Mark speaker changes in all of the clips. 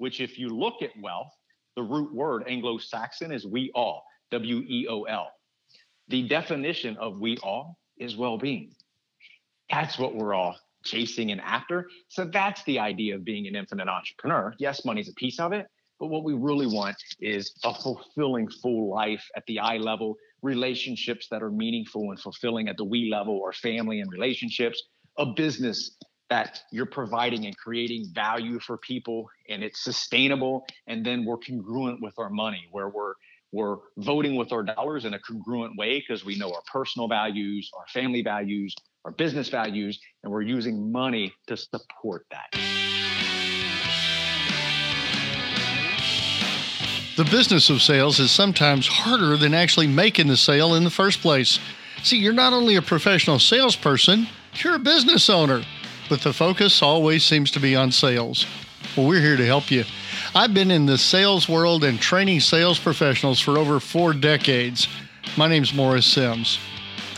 Speaker 1: which, if you look at wealth, the root word Anglo Saxon is we all, W E O L. The definition of we all is well being. That's what we're all chasing and after. So that's the idea of being an infinite entrepreneur. Yes, money's a piece of it, but what we really want is a fulfilling full life at the I level, relationships that are meaningful and fulfilling at the we level, or family and relationships, a business that you're providing and creating value for people and it's sustainable and then we're congruent with our money where we're we're voting with our dollars in a congruent way because we know our personal values our family values our business values and we're using money to support that.
Speaker 2: The business of sales is sometimes harder than actually making the sale in the first place. See you're not only a professional salesperson you're a business owner but the focus always seems to be on sales. Well, we're here to help you. I've been in the sales world and training sales professionals for over four decades. My name's Morris Sims.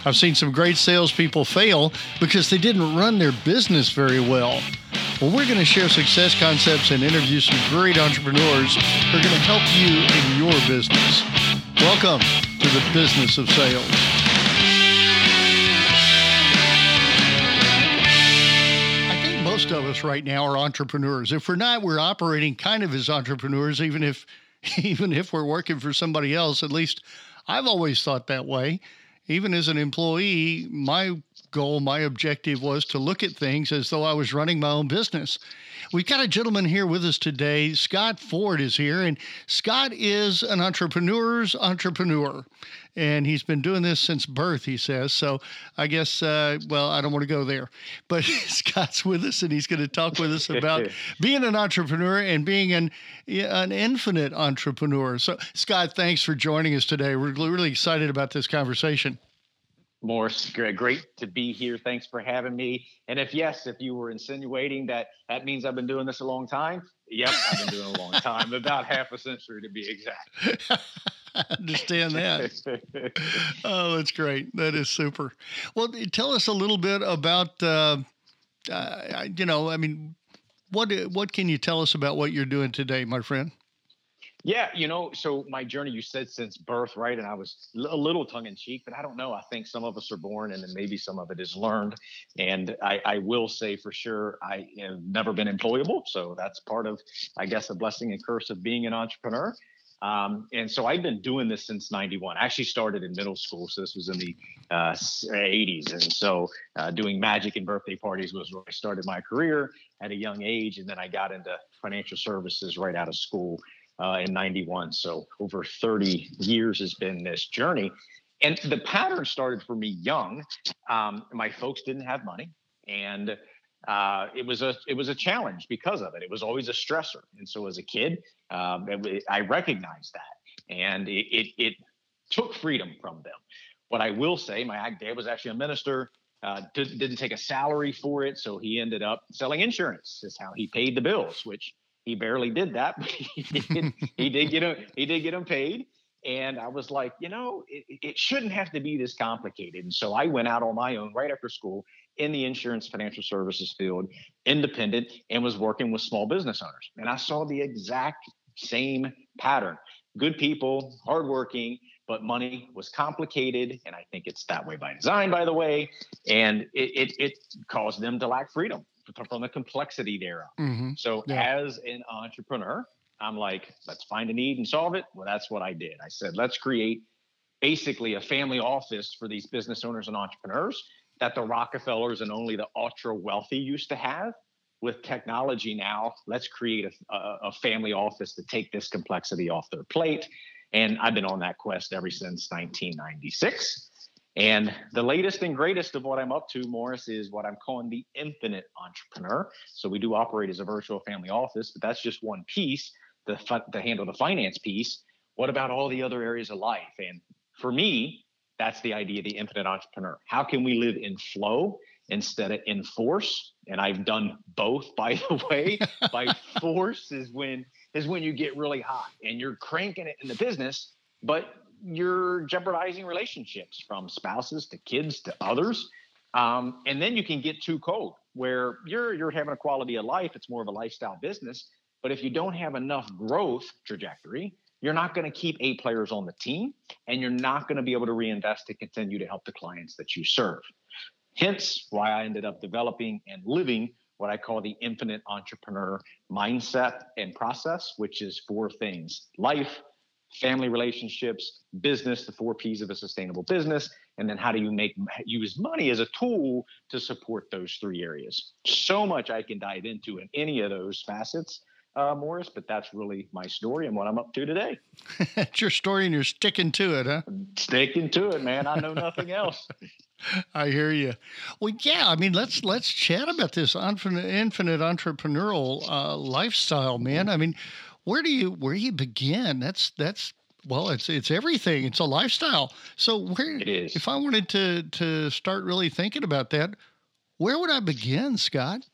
Speaker 2: I've seen some great salespeople fail because they didn't run their business very well. Well, we're going to share success concepts and interview some great entrepreneurs who are going to help you in your business. Welcome to the business of sales. Most of us right now are entrepreneurs. If we're not, we're operating kind of as entrepreneurs, even if even if we're working for somebody else. At least I've always thought that way. Even as an employee, my goal, my objective was to look at things as though I was running my own business. We've got a gentleman here with us today. Scott Ford is here, and Scott is an entrepreneur's entrepreneur and he's been doing this since birth, he says. So I guess, uh, well, I don't want to go there, but Scott's with us, and he's going to talk with us about being an entrepreneur and being an an infinite entrepreneur. So, Scott, thanks for joining us today. We're really excited about this conversation.
Speaker 1: Morris, great to be here. Thanks for having me. And if yes, if you were insinuating that that means I've been doing this a long time, yep, I've been doing a long time, about half a century to be exact.
Speaker 2: I understand that. oh, that's great. That is super. Well, tell us a little bit about, uh, uh, you know, I mean, what what can you tell us about what you're doing today, my friend?
Speaker 1: Yeah, you know, so my journey, you said since birth, right? And I was a little tongue in cheek, but I don't know. I think some of us are born and then maybe some of it is learned. And I, I will say for sure, I have never been employable. So that's part of, I guess, a blessing and curse of being an entrepreneur. Um, and so I've been doing this since 91. I actually started in middle school. So this was in the uh, 80s. And so uh, doing magic and birthday parties was where I started my career at a young age. And then I got into financial services right out of school uh, in 91. So over 30 years has been this journey. And the pattern started for me young. Um, my folks didn't have money. And uh, it was a it was a challenge because of it. It was always a stressor, and so as a kid, um, it, I recognized that, and it, it, it took freedom from them. What I will say, my dad was actually a minister. Uh, did, didn't take a salary for it, so he ended up selling insurance. Is how he paid the bills, which he barely did that, but he did, he did get him he did get him paid. And I was like, you know, it, it shouldn't have to be this complicated. And so I went out on my own right after school in the insurance financial services field, independent, and was working with small business owners. And I saw the exact same pattern. Good people, hardworking, but money was complicated. And I think it's that way by design, by the way. And it, it, it caused them to lack freedom from the complexity thereof. Mm-hmm. So yeah. as an entrepreneur, I'm like, let's find a need and solve it. Well, that's what I did. I said, let's create basically a family office for these business owners and entrepreneurs that the Rockefellers and only the ultra wealthy used to have. With technology now, let's create a, a, a family office to take this complexity off their plate. And I've been on that quest ever since 1996. And the latest and greatest of what I'm up to, Morris, is what I'm calling the infinite entrepreneur. So we do operate as a virtual family office, but that's just one piece to, to handle the finance piece. What about all the other areas of life? And for me, that's the idea of the infinite entrepreneur. How can we live in flow instead of in force? And I've done both, by the way. by force is when is when you get really hot and you're cranking it in the business, but you're jeopardizing relationships from spouses to kids to others. Um, and then you can get too cold where you're you're having a quality of life. It's more of a lifestyle business, But if you don't have enough growth trajectory, you're not going to keep A players on the team and you're not going to be able to reinvest to continue to help the clients that you serve. Hence why I ended up developing and living what I call the infinite entrepreneur mindset and process, which is four things life, family relationships, business, the four P's of a sustainable business, and then how do you make use money as a tool to support those three areas. So much I can dive into in any of those facets. Uh, Morris, but that's really my story and what I'm up to today.
Speaker 2: it's your story, and you're sticking to it, huh?
Speaker 1: Sticking to it, man. I know nothing else.
Speaker 2: I hear you. Well, yeah. I mean, let's let's chat about this infinite, infinite entrepreneurial uh, lifestyle, man. I mean, where do you where do you begin? That's that's well, it's it's everything. It's a lifestyle. So where
Speaker 1: it is.
Speaker 2: if I wanted to to start really thinking about that, where would I begin, Scott?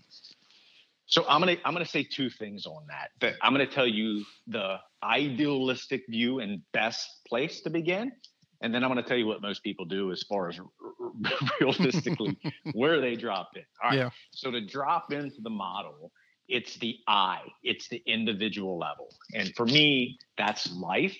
Speaker 1: So I'm gonna I'm gonna say two things on that. But I'm gonna tell you the idealistic view and best place to begin, and then I'm gonna tell you what most people do as far as realistically where they drop in. All right. Yeah. So to drop into the model, it's the I, it's the individual level. And for me, that's life.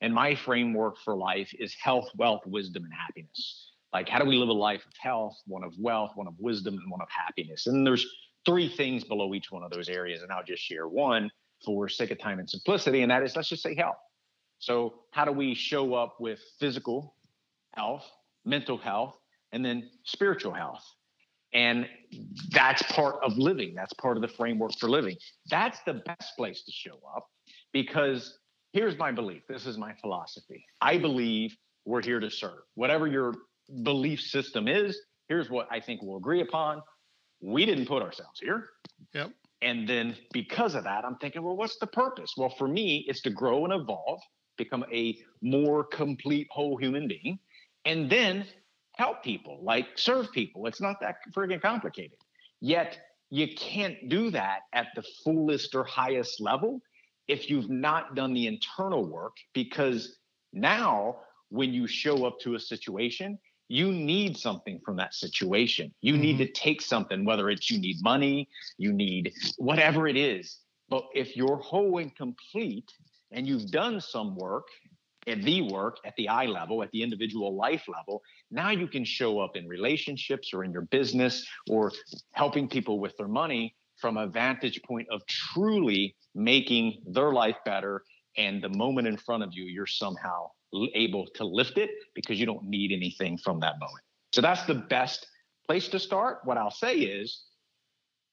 Speaker 1: And my framework for life is health, wealth, wisdom, and happiness. Like, how do we live a life of health, one of wealth, one of wisdom, and one of happiness? And there's three things below each one of those areas. And I'll just share one for sake of time and simplicity. And that is, let's just say health. So, how do we show up with physical health, mental health, and then spiritual health? And that's part of living. That's part of the framework for living. That's the best place to show up because here's my belief. This is my philosophy. I believe we're here to serve. Whatever your belief system is, here's what I think we'll agree upon. We didn't put ourselves here.
Speaker 2: Yep.
Speaker 1: And then because of that, I'm thinking, well, what's the purpose? Well, for me, it's to grow and evolve, become a more complete whole human being, and then help people, like serve people. It's not that friggin' complicated. Yet you can't do that at the fullest or highest level if you've not done the internal work because now when you show up to a situation you need something from that situation you mm-hmm. need to take something whether it's you need money you need whatever it is but if you're whole and complete and you've done some work at the work at the eye level at the individual life level now you can show up in relationships or in your business or helping people with their money from a vantage point of truly making their life better and the moment in front of you you're somehow able to lift it because you don't need anything from that moment. So that's the best place to start. What i'll say is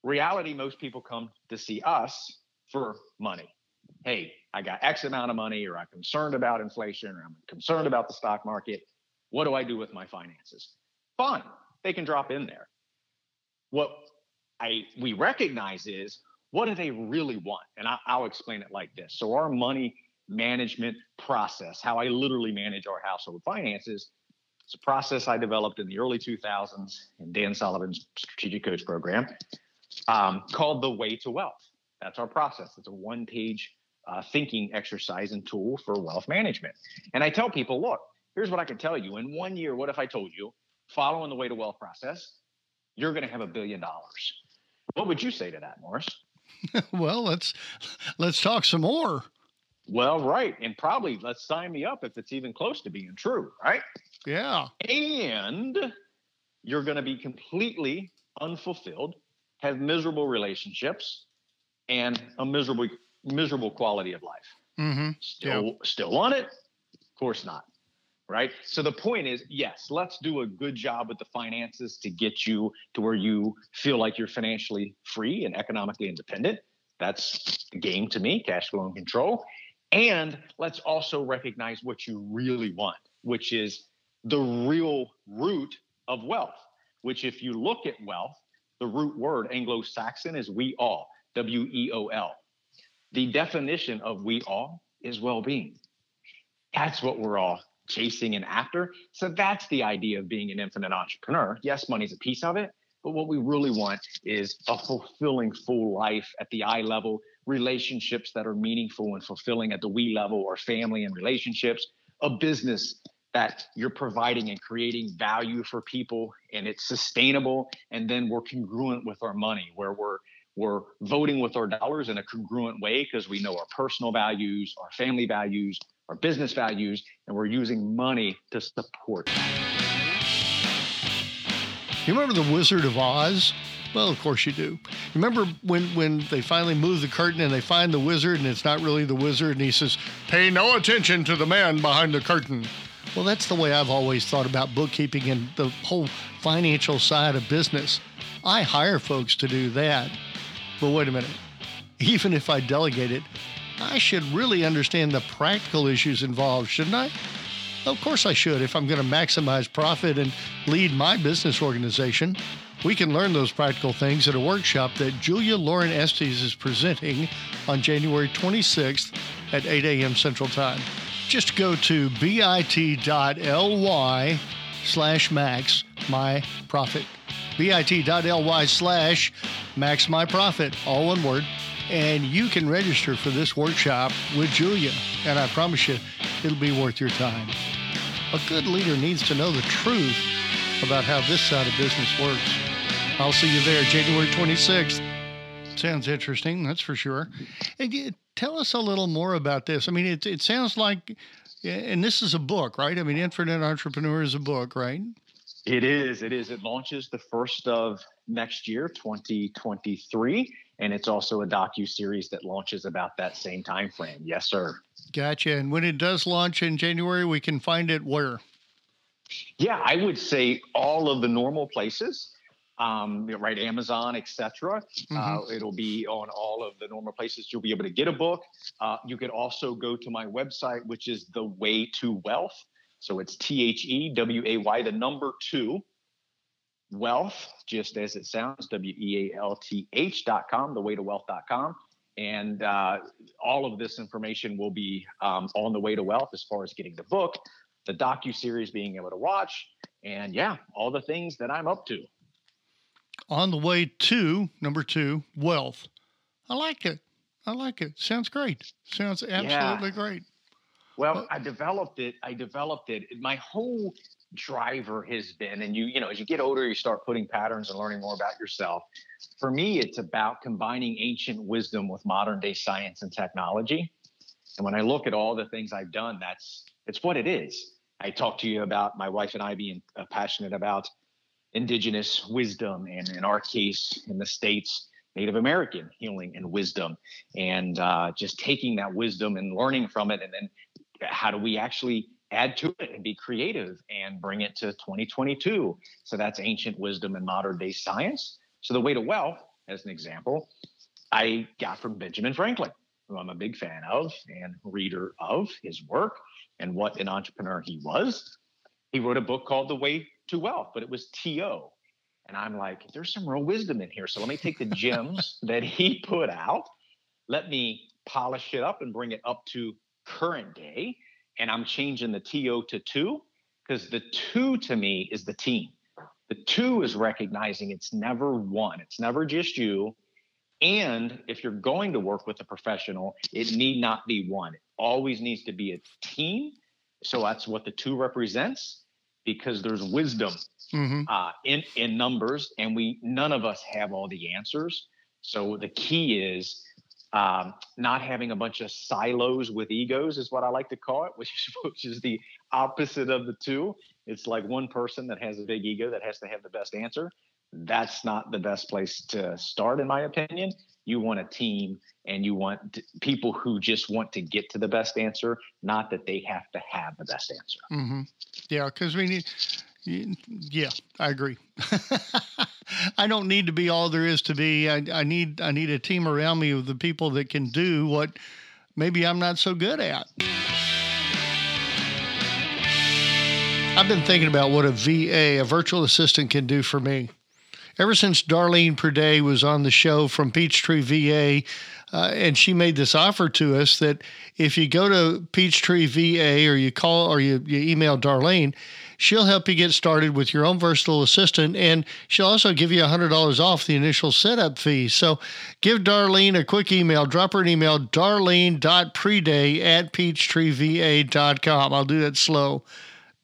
Speaker 1: reality most people come to see us for money hey I got X amount of money, or I'm concerned about inflation, or I'm concerned about the stock market. What do I do with my finances? Fine, they can drop in there. What I we recognize is what do they really want? And I, I'll explain it like this. So our money management process, how I literally manage our household finances, it's a process I developed in the early 2000s in Dan Sullivan's Strategic Coach program um, called The Way to Wealth. That's our process. It's a one page uh, thinking exercise and tool for wealth management. And I tell people, look, here's what I can tell you. In one year, what if I told you, following the way to wealth process, you're going to have a billion dollars? What would you say to that, Morris?
Speaker 2: well, let's let's talk some more.
Speaker 1: Well, right, and probably let's sign me up if it's even close to being true, right?
Speaker 2: Yeah.
Speaker 1: And you're going to be completely unfulfilled, have miserable relationships, and a miserable miserable quality of life.
Speaker 2: Mm-hmm.
Speaker 1: Still, yeah. still want it? Of course not. Right. So the point is, yes, let's do a good job with the finances to get you to where you feel like you're financially free and economically independent. That's the game to me, cash flow and control. And let's also recognize what you really want, which is the real root of wealth, which, if you look at wealth, the root word Anglo Saxon is we all, W E O L the definition of we all is well being. That's what we're all chasing and after. So that's the idea of being an infinite entrepreneur. Yes, money's a piece of it, but what we really want is a fulfilling full life at the I level, relationships that are meaningful and fulfilling at the we level, or family and relationships, a business that you're providing and creating value for people and it's sustainable and then we're congruent with our money where we're we're voting with our dollars in a congruent way because we know our personal values, our family values, our business values, and we're using money to support.
Speaker 2: You remember the Wizard of Oz? Well, of course you do. Remember when when they finally move the curtain and they find the wizard and it's not really the wizard and he says, "Pay no attention to the man behind the curtain." Well, that's the way I've always thought about bookkeeping and the whole financial side of business. I hire folks to do that. But wait a minute. Even if I delegate it, I should really understand the practical issues involved, shouldn't I? Of course I should if I'm going to maximize profit and lead my business organization. We can learn those practical things at a workshop that Julia Lauren Estes is presenting on January 26th at 8 a.m. Central Time. Just go to bit.ly slash max my profit. bit.ly slash max my profit, all one word. And you can register for this workshop with Julia. And I promise you, it'll be worth your time. A good leader needs to know the truth about how this side of business works. I'll see you there January 26th. Sounds interesting, that's for sure. And tell us a little more about this. I mean, it, it sounds like, and this is a book, right? I mean, Infinite Entrepreneur is a book, right?
Speaker 1: It is. It is. It launches the first of next year, 2023, and it's also a docu series that launches about that same time frame. Yes, sir.
Speaker 2: Gotcha. And when it does launch in January, we can find it where?
Speaker 1: Yeah, I would say all of the normal places um, right, Amazon, etc. Mm-hmm. Uh, it'll be on all of the normal places. You'll be able to get a book. Uh, you could also go to my website, which is The Way to Wealth. So it's T H E W A Y, the number two, wealth, just as it sounds, W E A L T H dot com, the way to wealth dot com. And uh, all of this information will be um, on the way to wealth as far as getting the book, the docu series being able to watch, and yeah, all the things that I'm up to
Speaker 2: on the way to number two, wealth. I like it. I like it. Sounds great. Sounds absolutely yeah. great.
Speaker 1: Well, I developed it. I developed it. My whole driver has been, and you, you know, as you get older, you start putting patterns and learning more about yourself. For me, it's about combining ancient wisdom with modern day science and technology. And when I look at all the things I've done, that's it's what it is. I talked to you about my wife and I being uh, passionate about indigenous wisdom and in our case in the states native american healing and wisdom and uh, just taking that wisdom and learning from it and then how do we actually add to it and be creative and bring it to 2022 so that's ancient wisdom and modern day science so the way to wealth as an example i got from benjamin franklin who i'm a big fan of and reader of his work and what an entrepreneur he was he wrote a book called the way to wealth, but it was TO. And I'm like, there's some real wisdom in here. So let me take the gems that he put out, let me polish it up and bring it up to current day. And I'm changing the TO to two because the two to me is the team. The two is recognizing it's never one, it's never just you. And if you're going to work with a professional, it need not be one. It always needs to be a team. So that's what the two represents because there's wisdom mm-hmm. uh, in in numbers, and we none of us have all the answers. So the key is um, not having a bunch of silos with egos is what I like to call it, which is which is the opposite of the two. It's like one person that has a big ego that has to have the best answer. That's not the best place to start, in my opinion. You want a team and you want people who just want to get to the best answer, not that they have to have the best answer.
Speaker 2: Mm-hmm. Yeah, because we need. Yeah, I agree. I don't need to be all there is to be. I, I need I need a team around me of the people that can do what maybe I'm not so good at. I've been thinking about what a VA, a virtual assistant, can do for me. Ever since Darlene Priday was on the show from Peachtree VA, uh, and she made this offer to us that if you go to Peachtree VA or you call or you, you email Darlene, she'll help you get started with your own versatile assistant and she'll also give you $100 off the initial setup fee. So give Darlene a quick email. Drop her an email, darlene.priday at peachtreeva.com. I'll do that slow.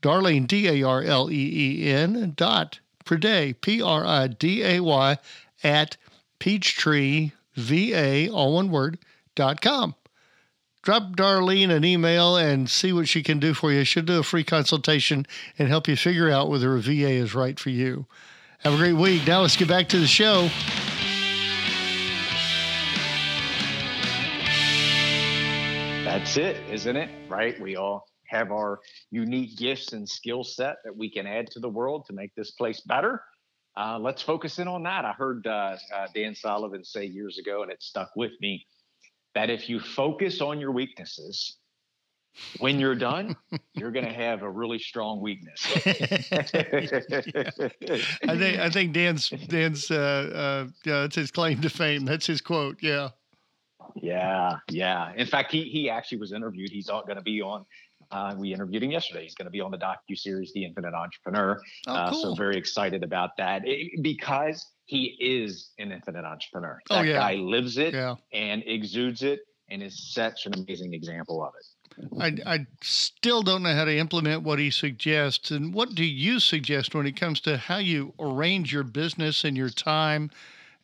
Speaker 2: Darlene, D A R L E E N dot Priday, P R I D A Y, at peachtreeva, all one word, dot com. Drop Darlene an email and see what she can do for you. She'll do a free consultation and help you figure out whether a VA is right for you. Have a great week. Now let's get back to the show.
Speaker 1: That's it, isn't it? Right? We all have our unique gifts and skill set that we can add to the world to make this place better. Uh, let's focus in on that. I heard uh, uh, Dan Sullivan say years ago, and it stuck with me, that if you focus on your weaknesses, when you're done, you're going to have a really strong weakness.
Speaker 2: I think I think Dan's Dan's uh, uh, yeah, that's his claim to fame. That's his quote. Yeah.
Speaker 1: Yeah, yeah. In fact, he he actually was interviewed. He's going to be on. Uh, we interviewed him yesterday. He's going to be on the docu series, The Infinite Entrepreneur.
Speaker 2: Oh,
Speaker 1: uh,
Speaker 2: cool.
Speaker 1: so very excited about that it, because he is an infinite entrepreneur.
Speaker 2: Oh, yeah.
Speaker 1: guy lives it
Speaker 2: Yeah.
Speaker 1: and exudes it, and is such an amazing example of it.
Speaker 2: I, I still don't know how to implement what he suggests. And what do you suggest when it comes to how you arrange your business and your time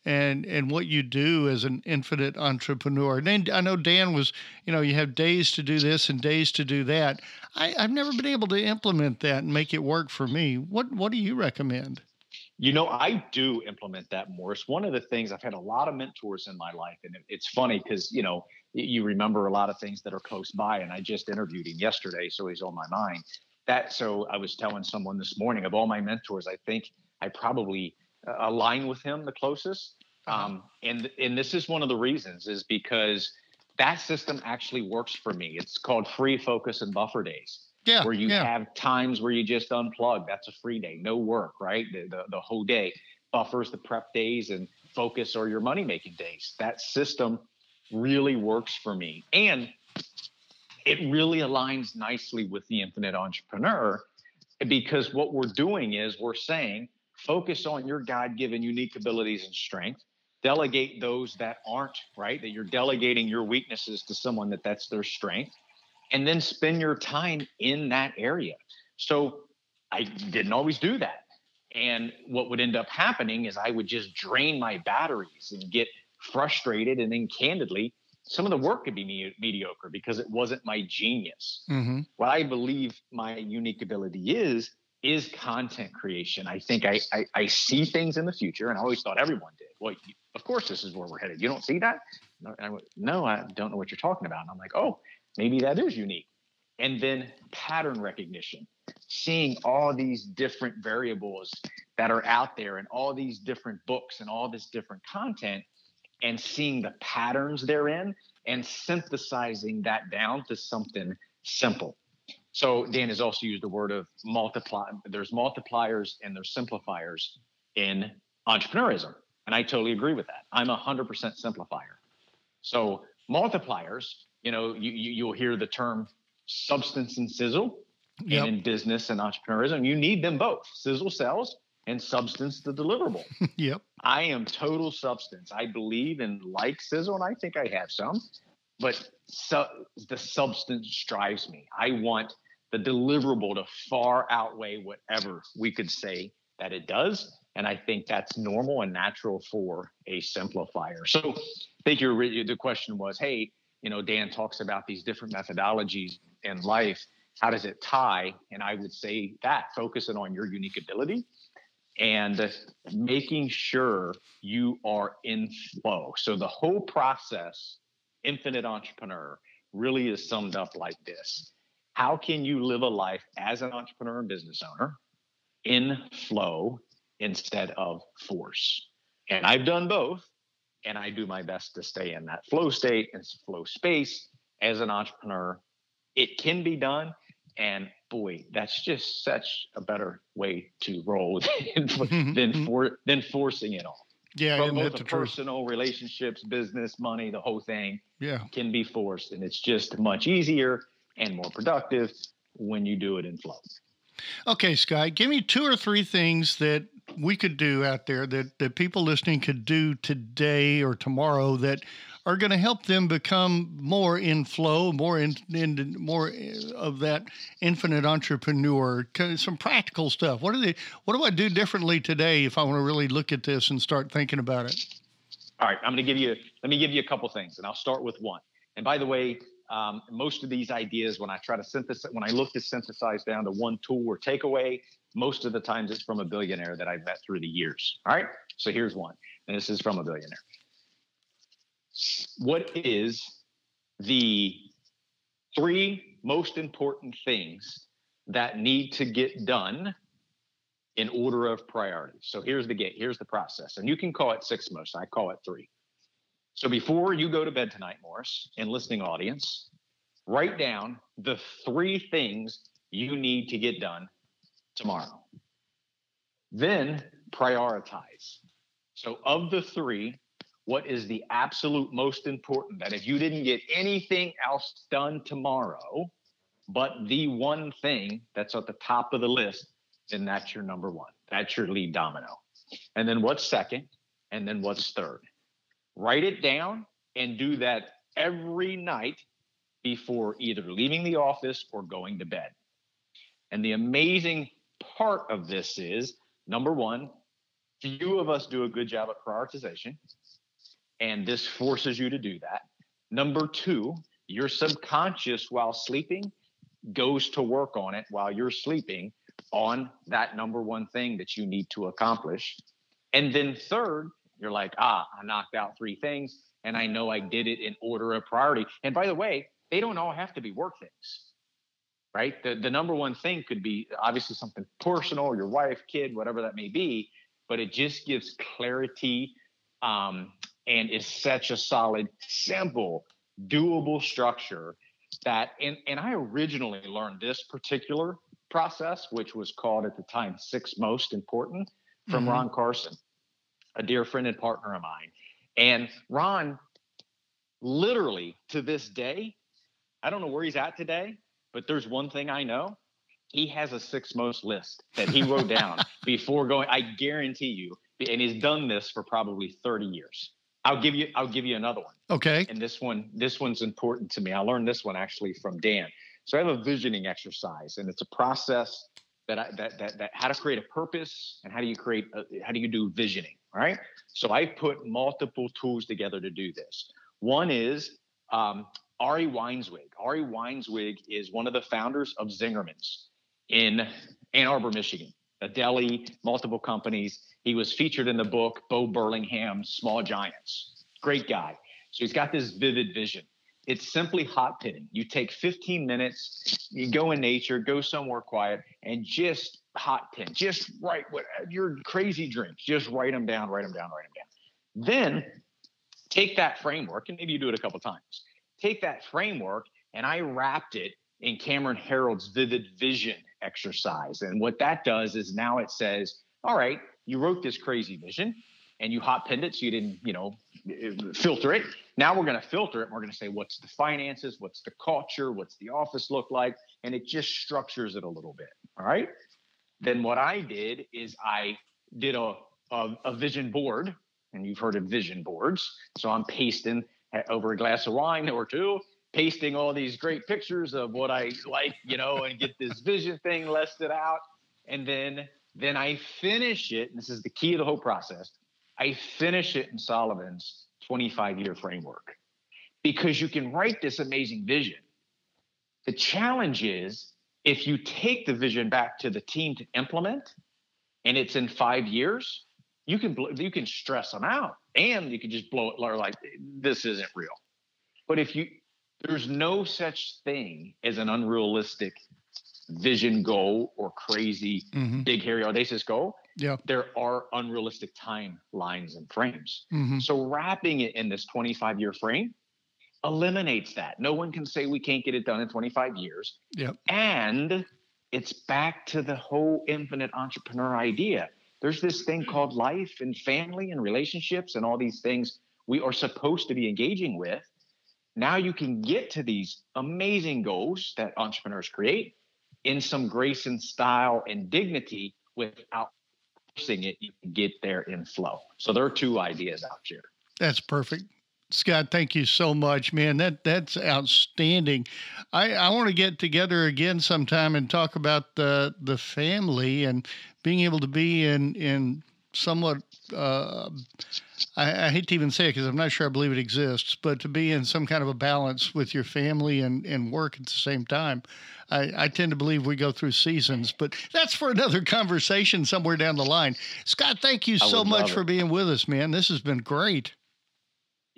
Speaker 2: and and what you do as an infinite entrepreneur? And I know Dan was, you know, you have days to do this and days to do that. I, I've never been able to implement that and make it work for me. What what do you recommend?
Speaker 1: You know, I do implement that more. It's one of the things I've had a lot of mentors in my life, and it's funny because you know you remember a lot of things that are close by. And I just interviewed him yesterday, so he's on my mind. That so I was telling someone this morning of all my mentors, I think I probably align with him the closest. Um, and and this is one of the reasons is because that system actually works for me. It's called free focus and buffer days
Speaker 2: Yeah,
Speaker 1: where you
Speaker 2: yeah,
Speaker 1: have times where you just unplug. That's a free day, no work, right? The, the, the whole day. Buffers the prep days and focus are your money making days. That system really works for me. And it really aligns nicely with the infinite entrepreneur because what we're doing is we're saying focus on your God given unique abilities and strength. Delegate those that aren't, right? That you're delegating your weaknesses to someone that that's their strength and then spend your time in that area. So I didn't always do that. And what would end up happening is I would just drain my batteries and get frustrated. And then, candidly, some of the work could be me- mediocre because it wasn't my genius.
Speaker 2: hmm
Speaker 1: What I believe my unique ability is, is content creation. I think I, I, I see things in the future, and I always thought everyone did. Well, you- of course, this is where we're headed. You don't see that? No, and I went, no, I don't know what you're talking about. And I'm like, oh, maybe that is unique. And then pattern recognition, seeing all these different variables that are out there and all these different books and all this different content and seeing the patterns therein and synthesizing that down to something simple. So Dan has also used the word of multiply. There's multipliers and there's simplifiers in entrepreneurism. And I totally agree with that. I'm a hundred percent simplifier. So multipliers, you know, you, you you'll hear the term substance and sizzle.
Speaker 2: Yep.
Speaker 1: And in business and entrepreneurism, you need them both. Sizzle sells and substance the deliverable.
Speaker 2: Yep.
Speaker 1: I am total substance. I believe in like sizzle, and I think I have some, but so the substance drives me. I want the deliverable to far outweigh whatever we could say that it does. And I think that's normal and natural for a simplifier. So I think your the question was, hey, you know, Dan talks about these different methodologies in life. How does it tie? And I would say that focusing on your unique ability and making sure you are in flow. So the whole process, infinite entrepreneur, really is summed up like this. How can you live a life as an entrepreneur and business owner in flow instead of force? And I've done both, and I do my best to stay in that flow state and flow space as an entrepreneur. It can be done. And boy, that's just such a better way to roll than, than for than forcing it all.
Speaker 2: Yeah,
Speaker 1: From both the
Speaker 2: the truth?
Speaker 1: personal relationships, business, money, the whole thing
Speaker 2: Yeah.
Speaker 1: can be forced, and it's just much easier and more productive when you do it in flow.
Speaker 2: Okay, Sky, give me two or three things that we could do out there that, that people listening could do today or tomorrow that are going to help them become more in flow, more in, in more uh, of that infinite entrepreneur. Some practical stuff. What are they? What do I do differently today if I want to really look at this and start thinking about it?
Speaker 1: All right, I'm going to give you. Let me give you a couple things, and I'll start with one. And by the way, um, most of these ideas, when I try to synthesize, when I look to synthesize down to one tool or takeaway, most of the times it's from a billionaire that I've met through the years. All right, so here's one, and this is from a billionaire. What is the three most important things that need to get done in order of priority. So here's the gate, here's the process. And you can call it six most, I call it three. So before you go to bed tonight, Morris, and listening audience, write down the three things you need to get done tomorrow. Then prioritize. So, of the three, what is the absolute most important that if you didn't get anything else done tomorrow, but the one thing that's at the top of the list, then that's your number one. That's your lead domino. And then what's second? And then what's third? Write it down and do that every night before either leaving the office or going to bed. And the amazing part of this is number one, few of us do a good job at prioritization, and this forces you to do that. Number two, your subconscious while sleeping goes to work on it while you're sleeping on that number one thing that you need to accomplish. And then third, you're like, ah, I knocked out three things and I know I did it in order of priority. And by the way, they don't all have to be work things, right? The, the number one thing could be obviously something personal, your wife, kid, whatever that may be, but it just gives clarity um, and is such a solid, simple, doable structure that and, and I originally learned this particular process, which was called at the time six most important from mm-hmm. Ron Carson, a dear friend and partner of mine. And Ron, literally to this day, I don't know where he's at today, but there's one thing I know. He has a six most list that he wrote down before going. I guarantee you, and he's done this for probably 30 years. I'll give you I'll give you another one.
Speaker 2: Okay.
Speaker 1: And this one this one's important to me. I learned this one actually from Dan. So I have a visioning exercise, and it's a process that I, that that that how to create a purpose and how do you create a, how do you do visioning, right? So I put multiple tools together to do this. One is um, Ari Weinzweig. Ari Weinzweig is one of the founders of Zingerman's in Ann Arbor, Michigan, a deli, multiple companies. He was featured in the book Bo Burlingham's Small Giants. Great guy. So he's got this vivid vision. It's simply hot penning. You take 15 minutes, you go in nature, go somewhere quiet, and just hot pin. Just write what your crazy dreams. Just write them down, write them down, write them down. Then take that framework, and maybe you do it a couple times. Take that framework, and I wrapped it in Cameron Herold's vivid vision exercise. And what that does is now it says, all right, you wrote this crazy vision and you hot pinned it so you didn't, you know, filter it. Now we're going to filter it. And we're going to say, what's the finances? What's the culture? What's the office look like? And it just structures it a little bit. All right. Then what I did is I did a, a, a vision board, and you've heard of vision boards. So I'm pasting over a glass of wine or two, pasting all these great pictures of what I like, you know, and get this vision thing listed out. And then then I finish it. this is the key to the whole process. I finish it in Sullivan's 25 year framework because you can write this amazing vision. The challenge is if you take the vision back to the team to implement and it's in five years, you can you can stress them out and you can just blow it like this isn't real. But if you there's no such thing as an unrealistic vision goal or crazy mm-hmm. big hairy audacious goal
Speaker 2: yeah
Speaker 1: there are unrealistic timelines and frames mm-hmm. so wrapping it in this 25 year frame eliminates that no one can say we can't get it done in 25 years
Speaker 2: yep.
Speaker 1: and it's back to the whole infinite entrepreneur idea there's this thing called life and family and relationships and all these things we are supposed to be engaging with now you can get to these amazing goals that entrepreneurs create in some grace and style and dignity without forcing it. You can get there in flow. So there are two ideas out here.
Speaker 2: That's perfect. Scott, thank you so much, man. That that's outstanding. I, I want to get together again sometime and talk about the the family and being able to be in in somewhat uh, I, I, hate to even say it because I'm not sure I believe it exists, but to be in some kind of a balance with your family and, and work at the same time. I, I tend to believe we go through seasons, but that's for another conversation somewhere down the line. Scott, thank you so much for being with us, man. This has been great.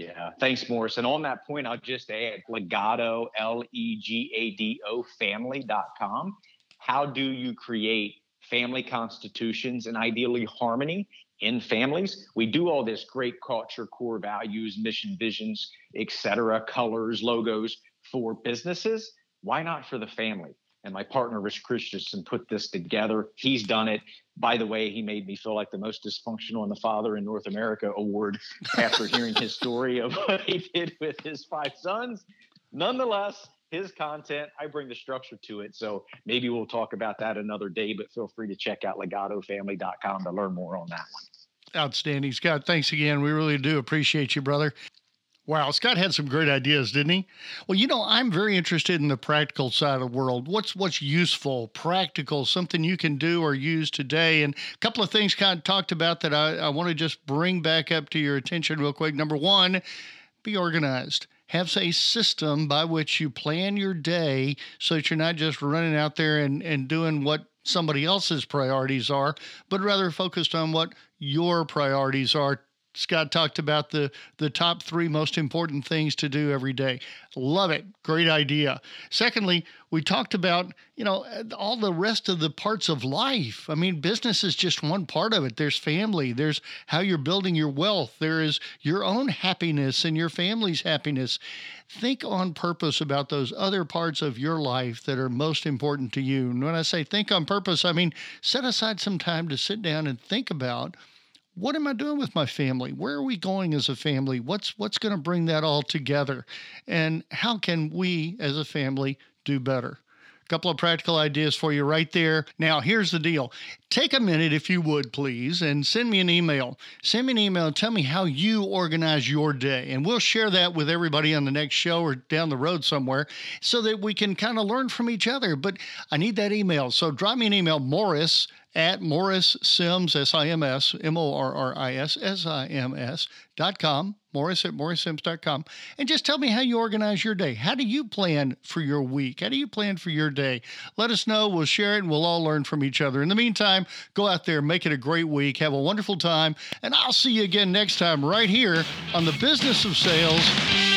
Speaker 1: Yeah, thanks, Morris. And on that point, I'll just add Legado, L E G A D O, family.com. How do you create family constitutions and ideally harmony in families. We do all this great culture, core values, mission, visions, etc., colors, logos for businesses. Why not for the family? And my partner, Rich Christensen, put this together. He's done it. By the way, he made me feel like the most dysfunctional and the father in North America award after hearing his story of what he did with his five sons. Nonetheless, his content. I bring the structure to it. So maybe we'll talk about that another day, but feel free to check out legadofamily.com to learn more on that one.
Speaker 2: Outstanding. Scott, thanks again. We really do appreciate you, brother. Wow, Scott had some great ideas, didn't he? Well, you know, I'm very interested in the practical side of the world. What's what's useful, practical, something you can do or use today. And a couple of things kind of talked about that I, I want to just bring back up to your attention real quick. Number one, be organized have a system by which you plan your day so that you're not just running out there and, and doing what somebody else's priorities are, but rather focused on what your priorities are Scott talked about the the top three most important things to do every day. Love it. Great idea. Secondly, we talked about, you know, all the rest of the parts of life. I mean, business is just one part of it. There's family, there's how you're building your wealth, there is your own happiness and your family's happiness. Think on purpose about those other parts of your life that are most important to you. And when I say think on purpose, I mean set aside some time to sit down and think about what am I doing with my family? Where are we going as a family? What's what's going to bring that all together? And how can we as a family do better? A couple of practical ideas for you right there. Now, here's the deal. Take a minute, if you would, please, and send me an email. Send me an email and tell me how you organize your day. And we'll share that with everybody on the next show or down the road somewhere so that we can kind of learn from each other. But I need that email. So drop me an email, Morris at Morris Sims, S I M S, M O R R I S S I M S dot com, Morris at morrissims.com, and just tell me how you organize your day. How do you plan for your week? How do you plan for your day? Let us know. We'll share it and we'll all learn from each other. In the meantime, go out there, make it a great week, have a wonderful time, and I'll see you again next time right here on the Business of Sales